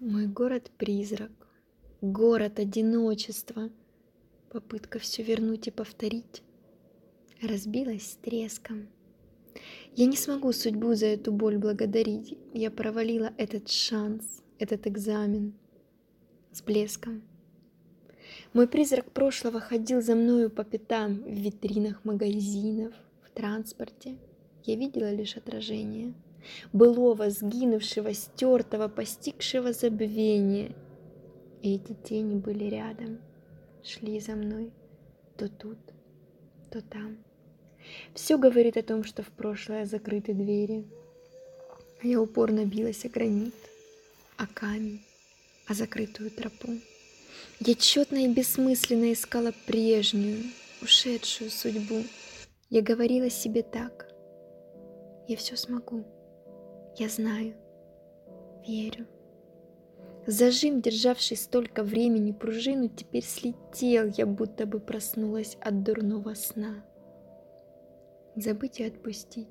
Мой город-призрак, город одиночества. Попытка все вернуть и повторить разбилась с треском. Я не смогу судьбу за эту боль благодарить. Я провалила этот шанс, этот экзамен с блеском. Мой призрак прошлого ходил за мною по пятам в витринах магазинов, в транспорте. Я видела лишь отражение былого, сгинувшего, стертого, постигшего забвения. И эти тени были рядом, шли за мной то тут, то там. Все говорит о том, что в прошлое закрыты двери. Я упорно билась о гранит, о камень, о закрытую тропу. Я четно и бессмысленно искала прежнюю, ушедшую судьбу. Я говорила себе так. Я все смогу. Я знаю. Верю. Зажим, державший столько времени пружину, теперь слетел, я будто бы проснулась от дурного сна. Забыть и отпустить.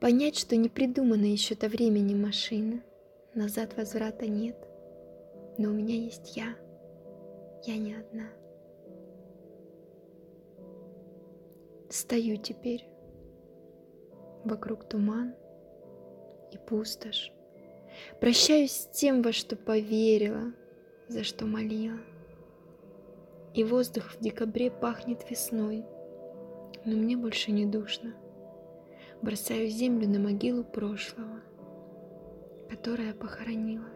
Понять, что не придумана еще до времени машина. Назад возврата нет. Но у меня есть я. Я не одна. Стою теперь. Вокруг туман и пустошь. Прощаюсь с тем, во что поверила, за что молила. И воздух в декабре пахнет весной, но мне больше не душно. Бросаю землю на могилу прошлого, которое похоронила.